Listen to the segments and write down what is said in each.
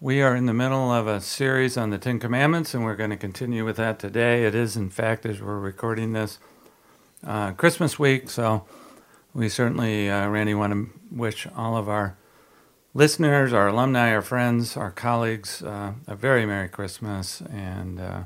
We are in the middle of a series on the Ten Commandments, and we're going to continue with that today. It is, in fact, as we're recording this, uh, Christmas week, so we certainly, uh, Randy, want to wish all of our listeners, our alumni, our friends, our colleagues uh, a very Merry Christmas and uh,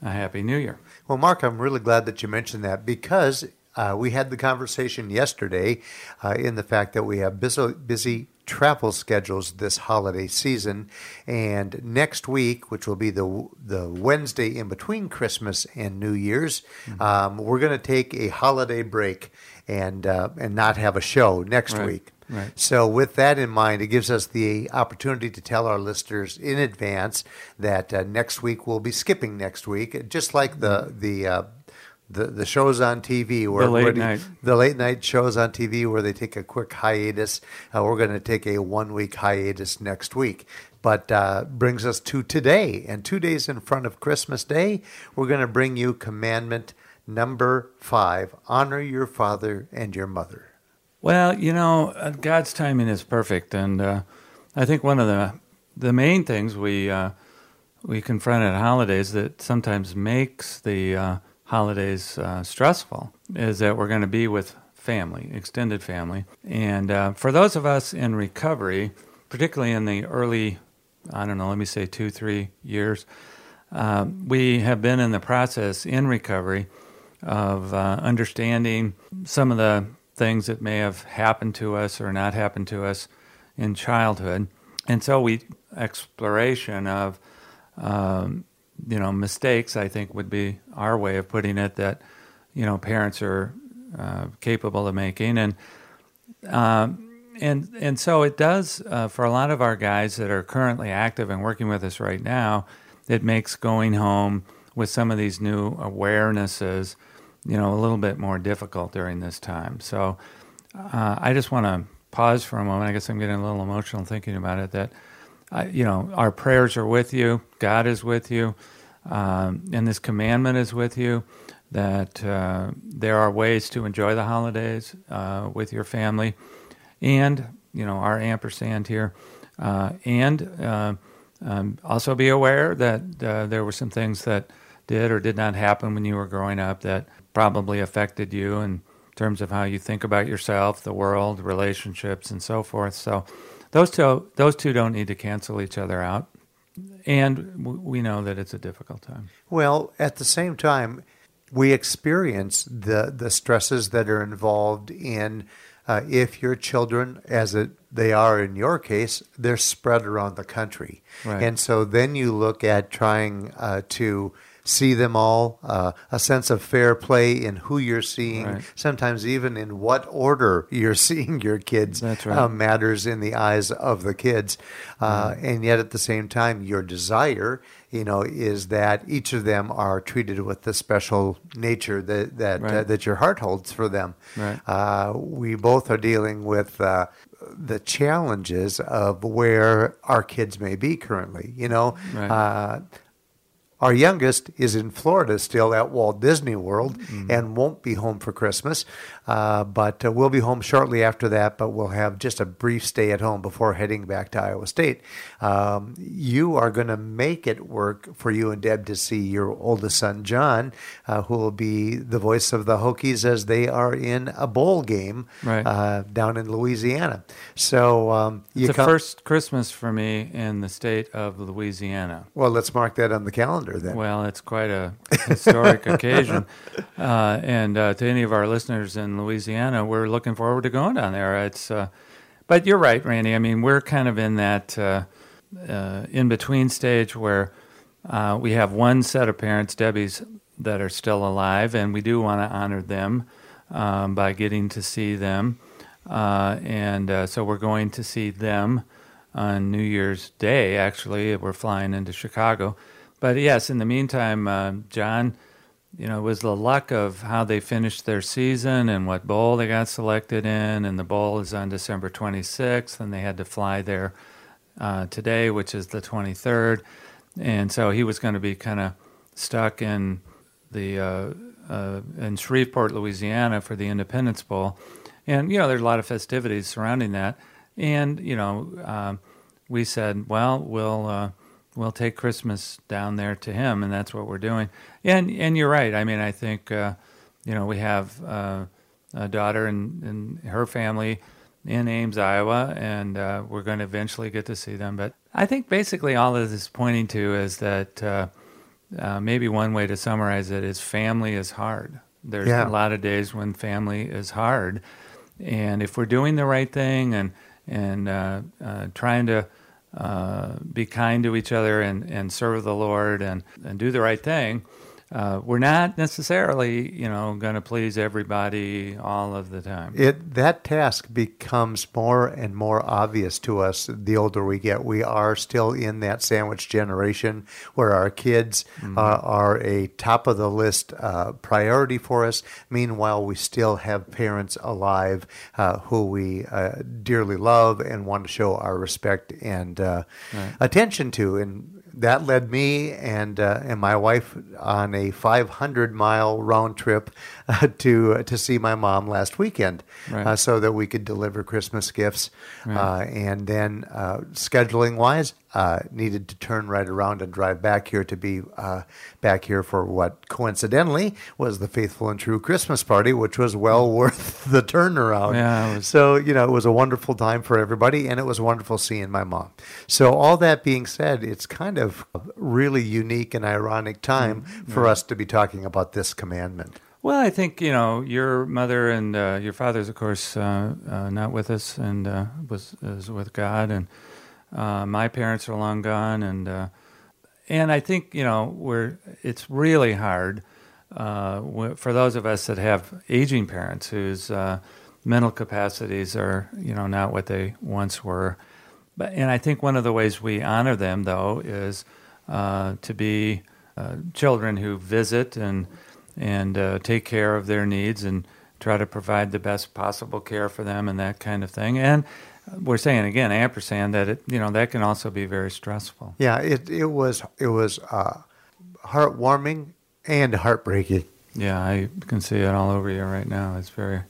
a Happy New Year. Well, Mark, I'm really glad that you mentioned that because uh, we had the conversation yesterday uh, in the fact that we have busy, busy travel schedules this holiday season. And next week, which will be the the Wednesday in between Christmas and New Year's, mm-hmm. um, we're going to take a holiday break and uh, and not have a show next right. week. Right. So, with that in mind, it gives us the opportunity to tell our listeners in advance that uh, next week we'll be skipping next week, just like the mm-hmm. the uh, the, the shows on TV where the late night the late night shows on TV where they take a quick hiatus. Uh, we're going to take a one week hiatus next week. But uh, brings us to today, and two days in front of Christmas Day, we're going to bring you commandment number five: honor your father and your mother. Well, you know, uh, God's timing is perfect, and uh, I think one of the the main things we uh, we confront at holidays that sometimes makes the uh, holidays uh, stressful is that we're going to be with family, extended family. And uh, for those of us in recovery, particularly in the early, I don't know, let me say two, three years, uh, we have been in the process in recovery of uh, understanding some of the things that may have happened to us or not happened to us in childhood. And so we exploration of um, you know, mistakes, I think would be our way of putting it that, you know, parents are uh, capable of making. And, um, and, and so it does, uh, for a lot of our guys that are currently active and working with us right now, it makes going home with some of these new awarenesses, you know, a little bit more difficult during this time. So uh, I just want to pause for a moment. I guess I'm getting a little emotional thinking about it that you know, our prayers are with you. God is with you, um, and this commandment is with you. That uh, there are ways to enjoy the holidays uh, with your family, and you know our ampersand here, uh, and uh, um, also be aware that uh, there were some things that did or did not happen when you were growing up that probably affected you in terms of how you think about yourself, the world, relationships, and so forth. So those two, those two don't need to cancel each other out. And we know that it's a difficult time. Well, at the same time, we experience the, the stresses that are involved in uh, if your children, as it, they are in your case, they're spread around the country. Right. And so then you look at trying uh, to see them all, uh, a sense of fair play in who you're seeing, right. sometimes even in what order you're seeing your kids right. uh, matters in the eyes of the kids. Uh, mm. And yet at the same time, your desire, you know, is that each of them are treated with the special nature that that, uh, that your heart holds for them. Uh, we both are dealing with uh, the challenges of where our kids may be currently. You know, right. uh, our youngest is in Florida still at Walt Disney World mm-hmm. and won't be home for Christmas. Uh, but uh, we'll be home shortly after that, but we'll have just a brief stay at home before heading back to Iowa State. Um, you are going to make it work for you and Deb to see your oldest son, John, uh, who will be the voice of the Hokies as they are in a bowl game right. Uh, down in Louisiana. So um, it's the first Christmas for me in the state of Louisiana. Well, let's mark that on the calendar then. Well, it's quite a historic occasion. Uh, and uh, to any of our listeners in Louisiana, we're looking forward to going down there. It's, uh, but you're right, Randy. I mean, we're kind of in that uh, uh, in between stage where uh, we have one set of parents, Debbie's, that are still alive, and we do want to honor them um, by getting to see them. Uh, and uh, so we're going to see them on New Year's Day. Actually, we're flying into Chicago. But yes, in the meantime, uh, John, you know, it was the luck of how they finished their season and what bowl they got selected in. And the bowl is on December 26th, and they had to fly there uh, today, which is the 23rd. And so he was going to be kind of stuck in the uh, uh, in Shreveport, Louisiana, for the Independence Bowl. And you know, there's a lot of festivities surrounding that. And you know, um, we said, well, we'll uh, we'll take Christmas down there to him, and that's what we're doing. And and you're right. I mean, I think uh, you know we have uh, a daughter and, and her family in Ames, Iowa, and uh, we're going to eventually get to see them. But I think basically all of this is pointing to is that uh, uh, maybe one way to summarize it is family is hard. There's Yeah. a lot of days when family is hard, and if we're doing the right thing and and uh, uh, trying to uh, be kind to each other and, and serve the Lord and, and do the right thing, uh, we're not necessarily, you know, going to please everybody all of the time. It that task becomes more and more obvious to us the older we get. We are still in that sandwich generation where our kids uh, are a top of the list uh, priority for us. Meanwhile, we still have parents alive uh, who we uh, dearly love and want to show our respect and uh, attention to. And that led me and uh, and my wife on a 500 mile round trip uh, to to see my mom last weekend, Right. uh, so that we could deliver Christmas gifts. Uh, and then uh, scheduling wise, uh, needed to turn right around and drive back here to be uh, back here for what coincidentally was the faithful and true Christmas party, which was well worth the turnaround. Yeah, was- So, you know, it was a wonderful time for everybody, and it was wonderful seeing my mom. So, all that being said, it's kind of a really unique and ironic time for us to be talking about this commandment. Well, I think you know your mother and uh, your father's, of course, uh, uh, not with us, and uh, was is with God, and uh, my parents are long gone, and uh, and I think you know we're it's really hard uh, for those of us that have aging parents whose uh, mental capacities are you know not what they once were, but and I think one of the ways we honor them though is uh, to be uh, children who visit and and take care of their needs and try to provide the best possible care for them and that kind of thing. And we're saying again, ampersand, that it you know that can also be very stressful. Yeah, it, it was it was uh, heartwarming and heartbreaking. Yeah, I can see it all over you right now. It's very,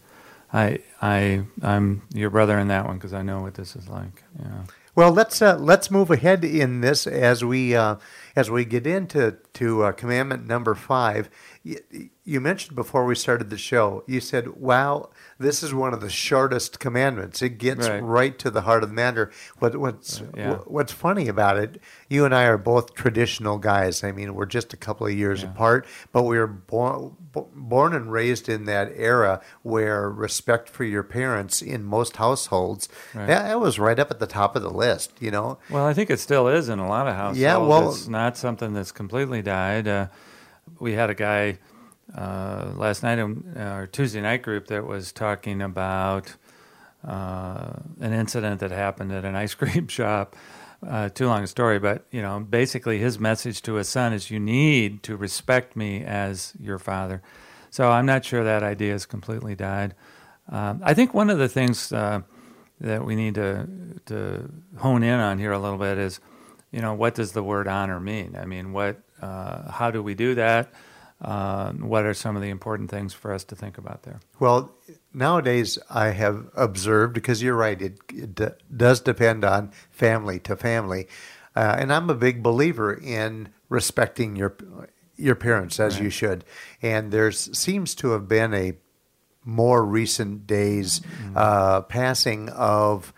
I I I'm your brother in that one because I know what this is like. Yeah. Well, let's uh, let's move ahead in this as we uh, as we get into to uh, commandment number five. You, you mentioned before we started the show. You said, "Wow, this is one of the shortest commandments. It gets right, Right. to the heart of the matter." What, what's yeah. wh- what's funny about it? You and I are both traditional guys. I mean, we're just a couple of years Yeah. apart, but we were born born and raised in that era where respect for your parents in most households Right. that, that was right up at the top of the list. You know, Well, I think it still is in a lot of households. Yeah, well- it's not something that's completely died. Uh, we had a guy uh, last night in our Tuesday night group that was talking about uh, an incident that happened at an ice cream shop. Uh, too long a story, but you know, basically, his message to his son is, "You need to respect me as your father." So I'm not sure that idea has completely died. Um, I think one of the things uh, that we need to to hone in on here a little bit is, you know, what does the word honor mean? I mean, what, uh, how do we do that? Uh, what are some of the important things for us to think about there? Well, nowadays I have observed because you're right. It, it d- does depend on family to family, uh, and I'm a big believer in respecting your your parents as you should. And there's seems to have been a more recent days uh, passing of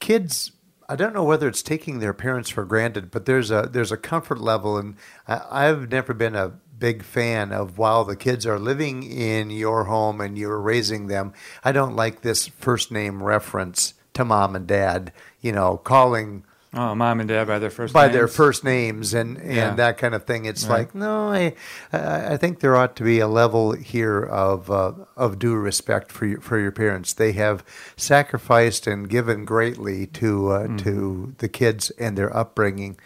kids. I don't know whether it's taking their parents for granted, but there's a there's a comfort level, and I, I've never been a big fan of while the kids are living in your home and you're raising them. I don't like this first name reference to mom and dad. You know, calling Oh, mom and dad by their first by names? their first names and, and Yeah. that kind of thing. It's Right. like no, I I think there ought to be a level here of uh, of due respect for your, for your parents. They have sacrificed and given greatly to uh, Mm-hmm. to the kids and their upbringing.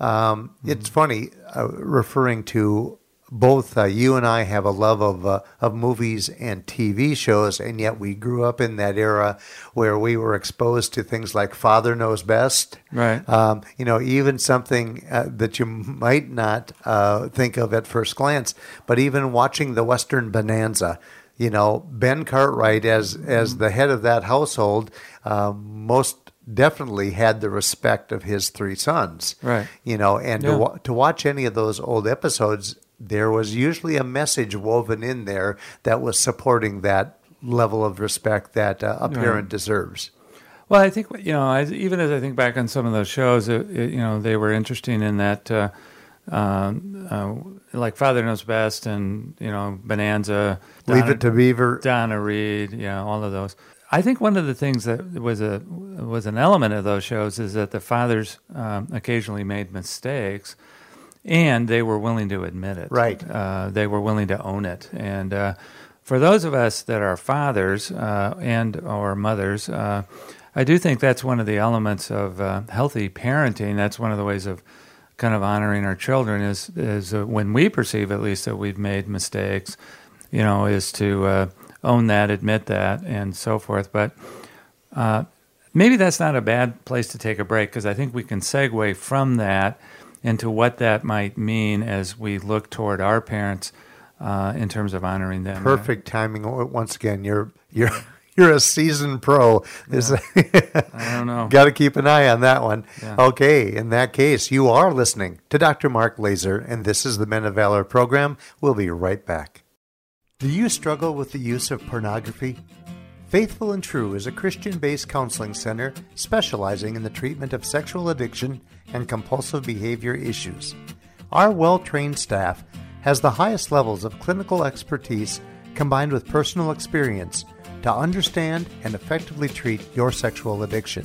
Um, It's Mm-hmm. funny uh, referring to. Both uh, you and I have a love of uh, of movies and TV shows, and yet we grew up in that era where we were exposed to things like Father Knows Best, Right. um, you know, even something uh, that you might not uh, think of at first glance, but even watching the Western Bonanza, you know, Ben Cartwright as as the head of that household, um, most definitely had the respect of his three sons, Right. You know, and Yeah. to wa- to watch any of those old episodes, there was usually a message woven in there that was supporting that level of respect that uh, a parent deserves. Well, I think you know, I, even as I think back on some of those shows, it, it, you know, they were interesting in that, uh, um, uh, like Father Knows Best, and you know, Bonanza, Leave it to Beaver. Donna Reed, yeah, all of those. I think one of the things that was a was an element of those shows is that the fathers um, occasionally made mistakes, and they were willing to admit it. Right. Uh, they were willing to own it, and uh, for those of us that are fathers uh, and or mothers, uh, I do think that's one of the elements of uh, healthy parenting. That's one of the ways of kind of honoring our children is is uh, when we perceive at least that we've made mistakes, you know, is to uh, own that, admit that, and so forth. But uh, maybe that's not a bad place to take a break because I think we can segue from that into what that might mean as we look toward our parents uh, in terms of honoring them. Perfect timing. Once again, you're you're you're a seasoned pro. This I don't know. got to keep an eye on that one. Yeah. Okay, in that case, you are listening to Dr. Mark Laaser, and this is the Men of Valor program. We'll be right back. Do you struggle with the use of pornography? Faithful and True is a Christian based counseling center specializing in the treatment of sexual addiction and compulsive behavior issues. Our well trained staff has the highest levels of clinical expertise combined with personal experience to understand and effectively treat your sexual addiction.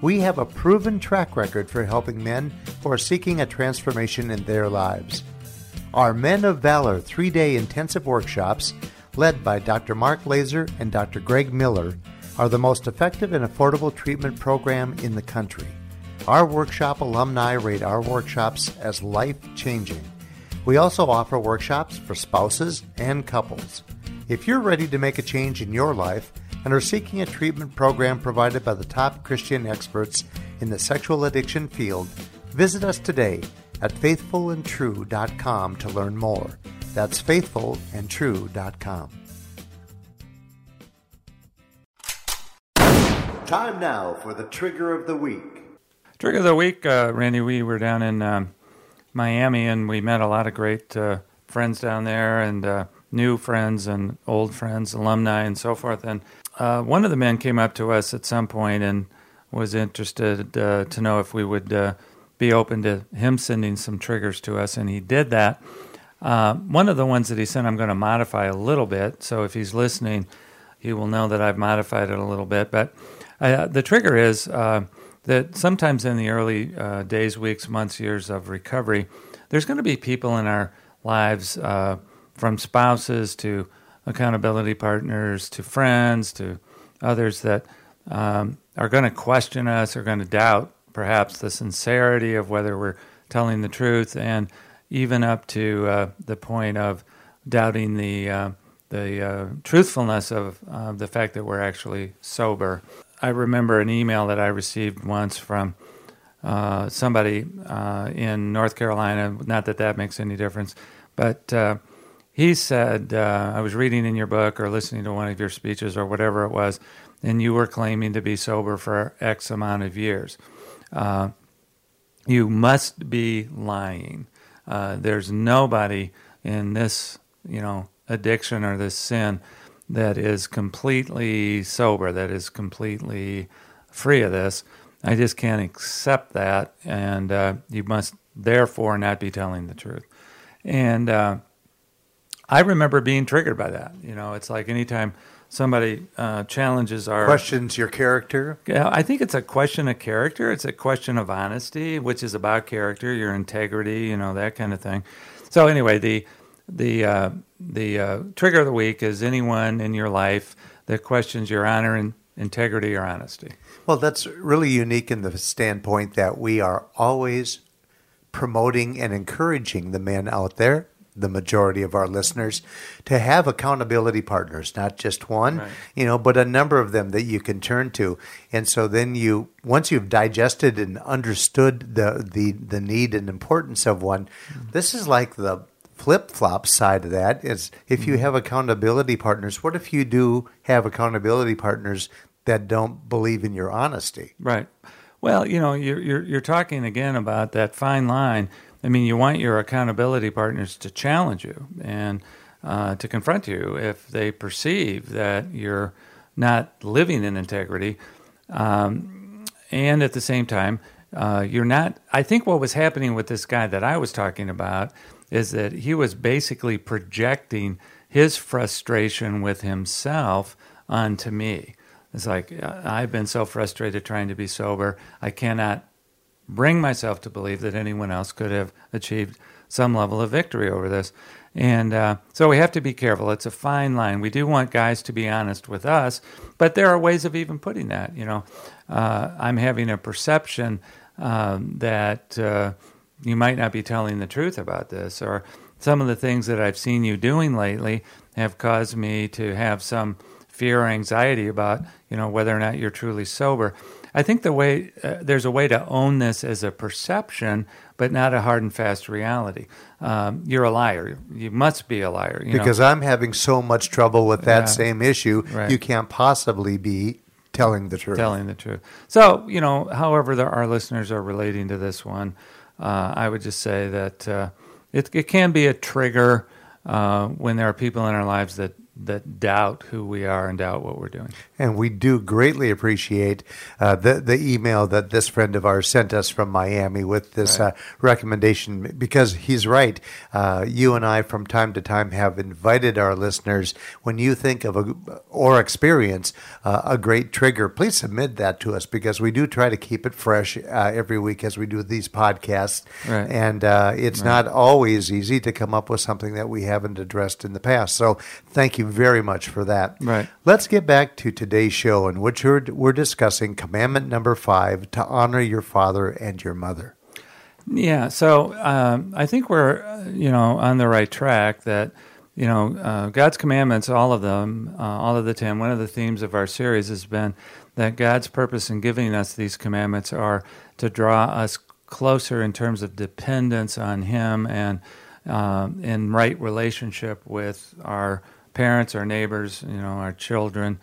We have a proven track record for helping men who are seeking a transformation in their lives. Our Men of Valor three day intensive workshops, led by Dr. Mark Laaser and Dr. Greg Miller, are the most effective and affordable treatment program in the country. Our workshop alumni rate our workshops as life changing. We also offer workshops for spouses and couples. If you're ready to make a change in your life and are seeking a treatment program provided by the top Christian experts in the sexual addiction field, visit us today at faithfulandtrue.com to learn more. That's faithfulandtrue.com. Time now for the trigger of the week. Trigger of the week, uh, Randy. We were down in um, Miami and we met a lot of great uh, friends down there and uh, new friends and old friends, alumni, and so forth. And uh, one of the men came up to us at some point and was interested uh, to know if we would uh, be open to him sending some triggers to us, and he did that. One of the ones that he sent, I'm going to modify a little bit. So if he's listening, he will know that I've modified it a little bit. But the trigger is that sometimes in the early uh, days, weeks, months, years of recovery, there's going to be people in our lives, uh, from spouses to accountability partners to friends to others, that um, are going to question us, are going to doubt perhaps the sincerity of whether we're telling the truth, and even up to uh, the point of doubting the uh, the uh, truthfulness of the fact that we're actually sober. I remember an email that I received once from uh, somebody uh, in North Carolina. Not that that makes any difference, but uh, he said, uh, "I was reading in your book or listening to one of your speeches or whatever it was, and you were claiming to be sober for X amount of years. Uh, you must be lying. Uh, there's nobody in this, you know, addiction or this sin that is completely sober, that is completely free of this. I just can't accept that, and uh, you must therefore not be telling the truth. And uh, I remember being triggered by that. You know, it's like anytime somebody uh, challenges our Questions your character. Yeah, I think it's a question of character. It's a question of honesty, which is about character, your integrity, you know, that kind of thing. So anyway, the the uh, the uh, trigger of the week is anyone in your life that questions your honor and integrity or honesty. Well, that's really unique in the standpoint that we are always promoting and encouraging the men out there, the majority of our listeners, to have accountability partners, not just one, Right. you know, but a number of them that you can turn to. And so then you, once you've digested and understood the the, the need and importance of one, this is like the flip flop side of that is if you have accountability partners, what if you do have accountability partners that don't believe in your honesty? Right. Well, you know, you're, you're you're talking again about that fine line. I mean, you want your accountability partners to challenge you and uh, to confront you if they perceive that you're not living in integrity, um, and at the same time, uh, you're not. I think what was happening with this guy that I was talking about is that he was basically projecting his frustration with himself onto me. It's like I've been so frustrated trying to be sober. I cannot bring myself to believe that anyone else could have achieved some level of victory over this. And uh, so we have to be careful. It's a fine line. We do want guys to be honest with us, but there are ways of even putting that. You know, uh, I'm having a perception um, that uh, you might not be telling the truth about this, or some of the things that I've seen you doing lately have caused me to have some fear or anxiety about you know whether or not you're truly sober. I think the way uh, there's a way to own this as a perception, but not a hard and fast reality. Um, you're a liar. You must be a liar. You know? Because I'm having so much trouble with that Yeah. same issue, Right. you can't possibly be telling the truth. telling the truth. So, you know, however the, our listeners are relating to this one, uh, I would just say that uh, it, it can be a trigger uh, when there are people in our lives that, that doubt who we are and doubt what we're doing. And we do greatly appreciate uh, the the email that this friend of ours sent us from Miami with this Right. uh, recommendation because he's right. Uh, you and I, from time to time, have invited our listeners when you think of a or experience uh, a great trigger, please submit that to us because we do try to keep it fresh uh, every week as we do these podcasts. Right. And uh, it's not always easy to come up with something that we haven't addressed in the past. So thank you very much for that. Right. Let's get back to today's show, in which we're, we're discussing commandment number five to honor your father and your mother. Yeah, so um, I think we're, uh, you know, on the right track. That you know, uh, God's commandments, all of them, uh, all of the ten. One of the themes of our series has been that God's purpose in giving us these commandments are to draw us closer in terms of dependence on Him and um, in right relationship with our parents, our neighbors, you know, our children.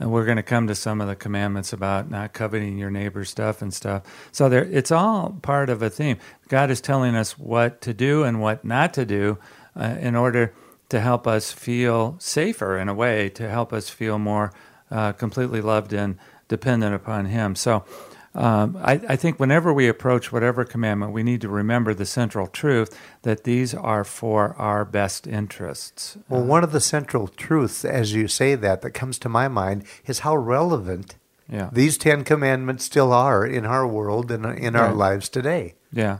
And we're going to come to some of the commandments about not coveting your neighbor's stuff and stuff. So there, it's all part of a theme. God is telling us what to do and what not to do uh, in order to help us feel safer in a way, to help us feel more uh, completely loved and dependent upon Him. So um, I, I think whenever we approach whatever commandment, we need to remember the central truth that these are for our best interests. Well, one of the central truths, as you say that, that comes to my mind is how relevant Yeah. these Ten Commandments still are in our world and in our Right. lives today. Yeah.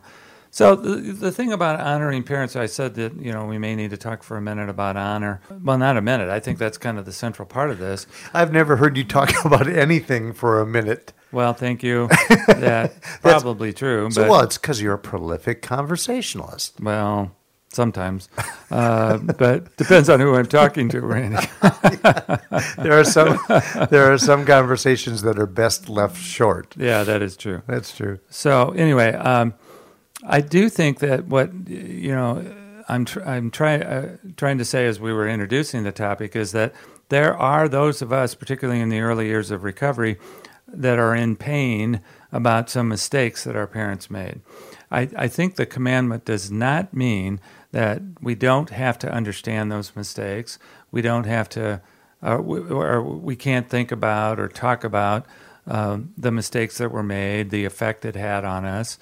So the, the thing about honoring parents, I said that you know we may need to talk for a minute about honor. Well, not a minute. I think that's kind of the central part of this. I've never heard you talk about anything for a minute. Well, thank you. That's probably true. So, but, well, it's because you're a prolific conversationalist. well, sometimes, uh, but depends on who I'm talking to, Randy. There are some there are some conversations that are best left short. yeah, that is true. That's true. So anyway, um, I do think that what you know, I'm tr- I'm trying uh, trying to say as we were introducing the topic is that there are those of us, particularly in the early years of recovery, that are in pain about some mistakes that our parents made. I, I think the commandment does not mean that we don't have to understand those mistakes. We don't have to, uh, we, or we can't think about or talk about um, the mistakes that were made, the effect it had on us.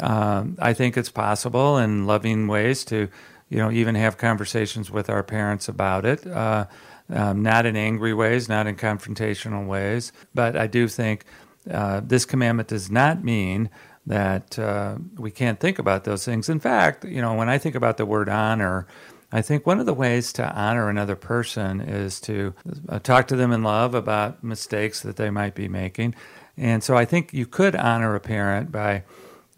Um, I think it's possible in loving ways to, you know, even have conversations with our parents about it. Uh, um, not in angry ways, not in confrontational ways. But I do think uh, this commandment does not mean that uh, we can't think about those things. In fact, you know, when I think about the word honor, I think one of the ways to honor another person is to uh, talk to them in love about mistakes that they might be making. And so I think you could honor a parent by,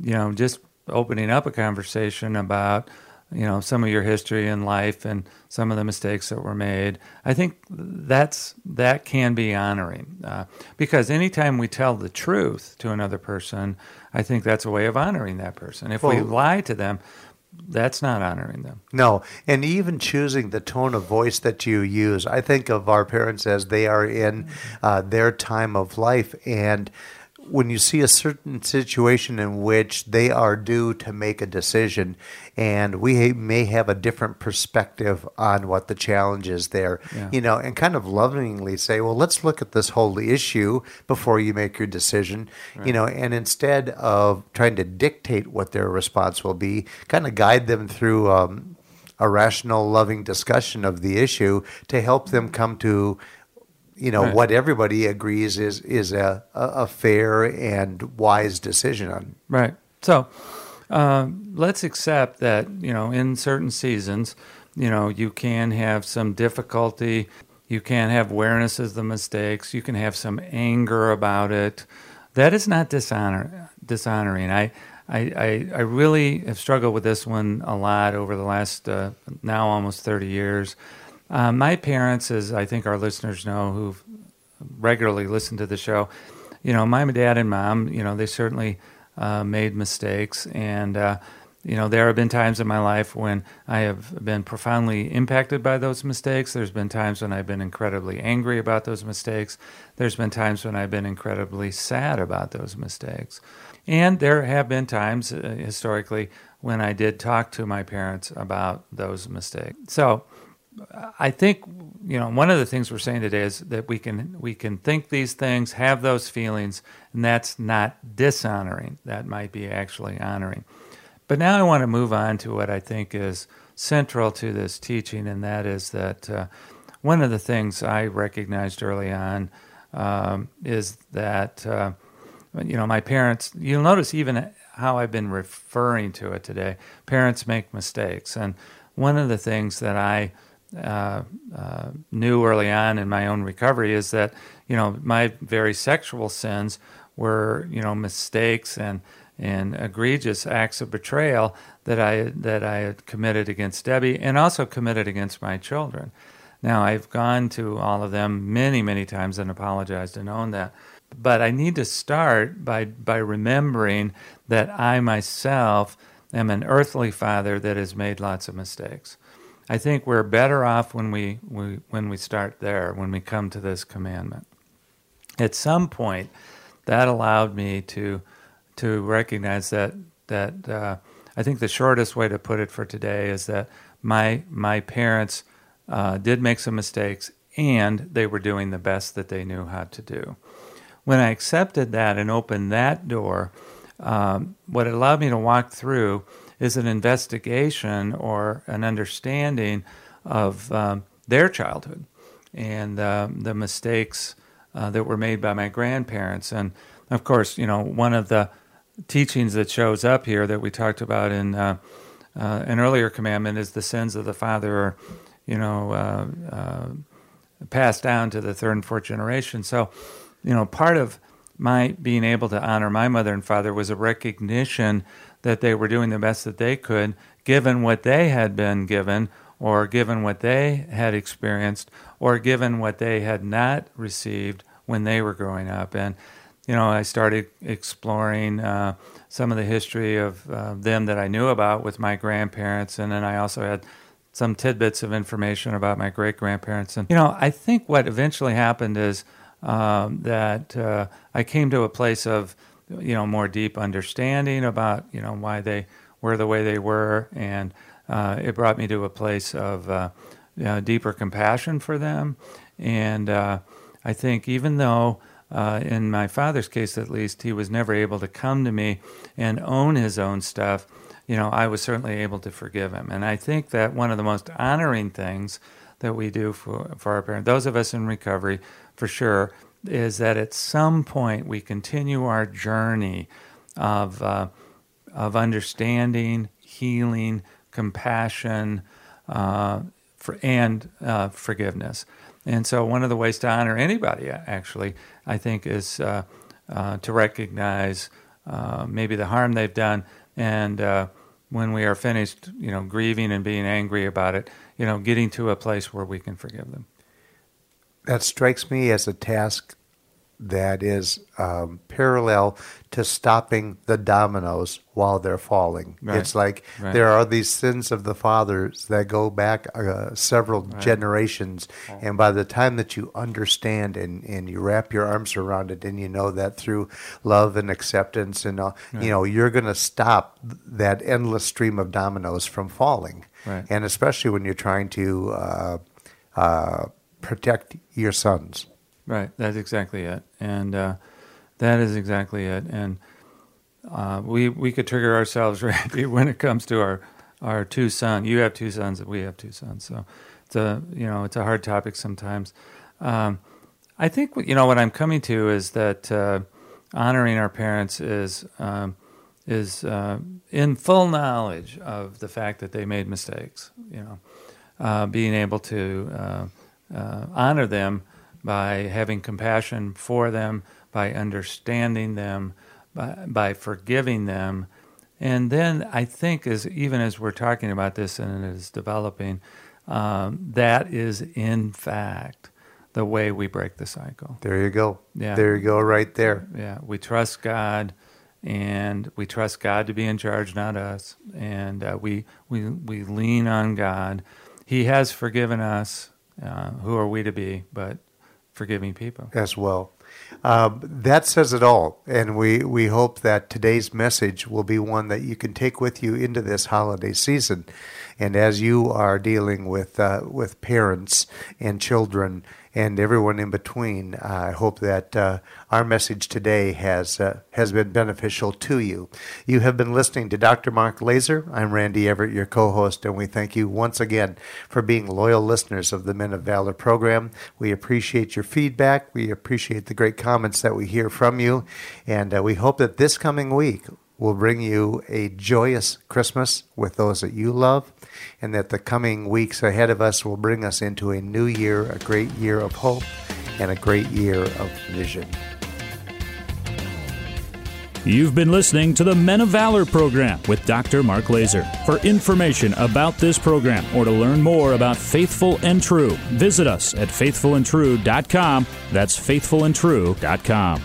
you know, just opening up a conversation about you know some of your history in life and some of the mistakes that were made. I think that's that can be honoring uh, because anytime we tell the truth to another person i think that's a way of honoring that person. If well, we lie to them that's not honoring them. No and even choosing the tone of voice that you use i think of our parents as they are in uh, their time of life and when you see a certain situation in which they are due to make a decision and we may have a different perspective on what the challenge is there yeah. you know and kind of lovingly say well let's look at this whole issue before you make your decision right. you know and instead of trying to dictate what their response will be kind of guide them through um, a rational loving discussion of the issue to help them come to you know right. what everybody agrees is is a, a fair and wise decision on. Right. So uh, let's accept that you know in certain seasons, you know you can have some difficulty. You can have awareness of the mistakes. You can have some anger about it. That is not dishonor, dishonoring. I, I, I, I really have struggled with this one a lot over the last uh, now almost 30 years. Uh, my parents, as I think our listeners know who've regularly listened to the show, you know, my dad and mom, you know, they certainly uh, made mistakes. And, uh, you know, there have been times in my life when I have been profoundly impacted by those mistakes. There's been times when I've been incredibly angry about those mistakes. There's been times when I've been incredibly sad about those mistakes. And there have been times uh, historically when I did talk to my parents about those mistakes. So, I think you know one of the things we're saying today is that we can we can think these things, have those feelings, and that's not dishonoring. That might be actually honoring. But now I want to move on to what I think is central to this teaching, and that is that uh, one of the things I recognized early on um, is that uh, you know my parents. You'll notice even how I've been referring to it today. Parents make mistakes, and one of the things that I uh, uh, knew early on in my own recovery is that you know my very sexual sins were you know mistakes and and egregious acts of betrayal that I that I had committed against Debbie and also committed against my children. Now I've gone to all of them many many times and apologized and owned that. But I need to start by by remembering that I myself am an earthly father that has made lots of mistakes. I think we're better off when we, we, when we start there, when we come to this commandment. At some point, that allowed me to to recognize that that uh, I think the shortest way to put it for today is that my my parents uh, did make some mistakes and they were doing the best that they knew how to do. When I accepted that and opened that door, um, what it allowed me to walk through is an investigation or an understanding of um, their childhood and uh, the mistakes uh, that were made by my grandparents. And of course, you know, one of the teachings that shows up here that we talked about in uh, uh an earlier commandment is the sins of the father are, you know, uh, uh, passed down to the third and fourth generation. So, you know, part of my being able to honor my mother and father was a recognition that they were doing the best that they could, given what they had been given, or given what they had experienced, or given what they had not received when they were growing up. And, you know, I started exploring uh, some of the history of uh, them that I knew about with my grandparents, and then I also had some tidbits of information about my great grandparents. And, you know, I think what eventually happened is um, that uh, I came to a place of, you know more deep understanding about you know why they were the way they were, and uh, it brought me to a place of uh, you know, deeper compassion for them. And uh, I think even though uh, in my father's case at least he was never able to come to me and own his own stuff, you know I was certainly able to forgive him. And I think that one of the most honoring things that we do for, for our parents, those of us in recovery for sure, is that at some point we continue our journey of, uh, of understanding, healing, compassion, uh, for, and uh, forgiveness. And so, one of the ways to honor anybody, actually, I think, is uh, uh, to recognize uh, maybe the harm they've done, and when we are finished, you know, grieving and being angry about it, you know, getting to a place where we can forgive them. That strikes me as a task that is um, parallel to stopping the dominoes while they're falling. Right. It's like right. there are these sins of the fathers that go back uh, several right. generations, and by the time that you understand and, and you wrap your arms around it, and you know that through love and acceptance, and uh, you know you're going to stop that endless stream of dominoes from falling, and especially when you're trying to uh, uh protect your sons. Right, that's exactly it, and uh, that is exactly it. And uh, we we could trigger ourselves right when it comes to our our two sons. You have two sons, and we have two sons, so it's a you know it's a hard topic sometimes. Um, I think you know what I'm coming to is that uh, honoring our parents is um, is uh, in full knowledge of the fact that they made mistakes. You know, uh, being able to uh, honor them by having compassion for them, by understanding them, by, by forgiving them. And then I think, as even as we're talking about this and it is developing, um, that is in fact the way we break the cycle. There you go. Yeah. There you go, right there. Yeah. We trust God, and we trust God to be in charge, not us. And uh, we we we lean on God. He has forgiven us. Uh, who are we to be? But forgiving people. As well. Um, that says it all. And we, we hope that today's message will be one that you can take with you into this holiday season. And as you are dealing with, uh, with parents and children and everyone in between. I hope that uh, our message today has uh, has been beneficial to you. You have been listening to Dr. Mark Laaser. I'm Randy Evert, your co-host, and we thank you once again for being loyal listeners of the Men of Valor program. We appreciate your feedback. We appreciate the great comments that we hear from you, and uh, we hope that this coming week will bring you a joyous Christmas with those that you love, and that the coming weeks ahead of us will bring us into a new year, a great year of hope, and a great year of vision. You've been listening to the Men of Valor program with Dr. Mark Laaser. For information about this program or to learn more about Faithful and True, visit us at faithfulandtrue.com. That's faithfulandtrue.com.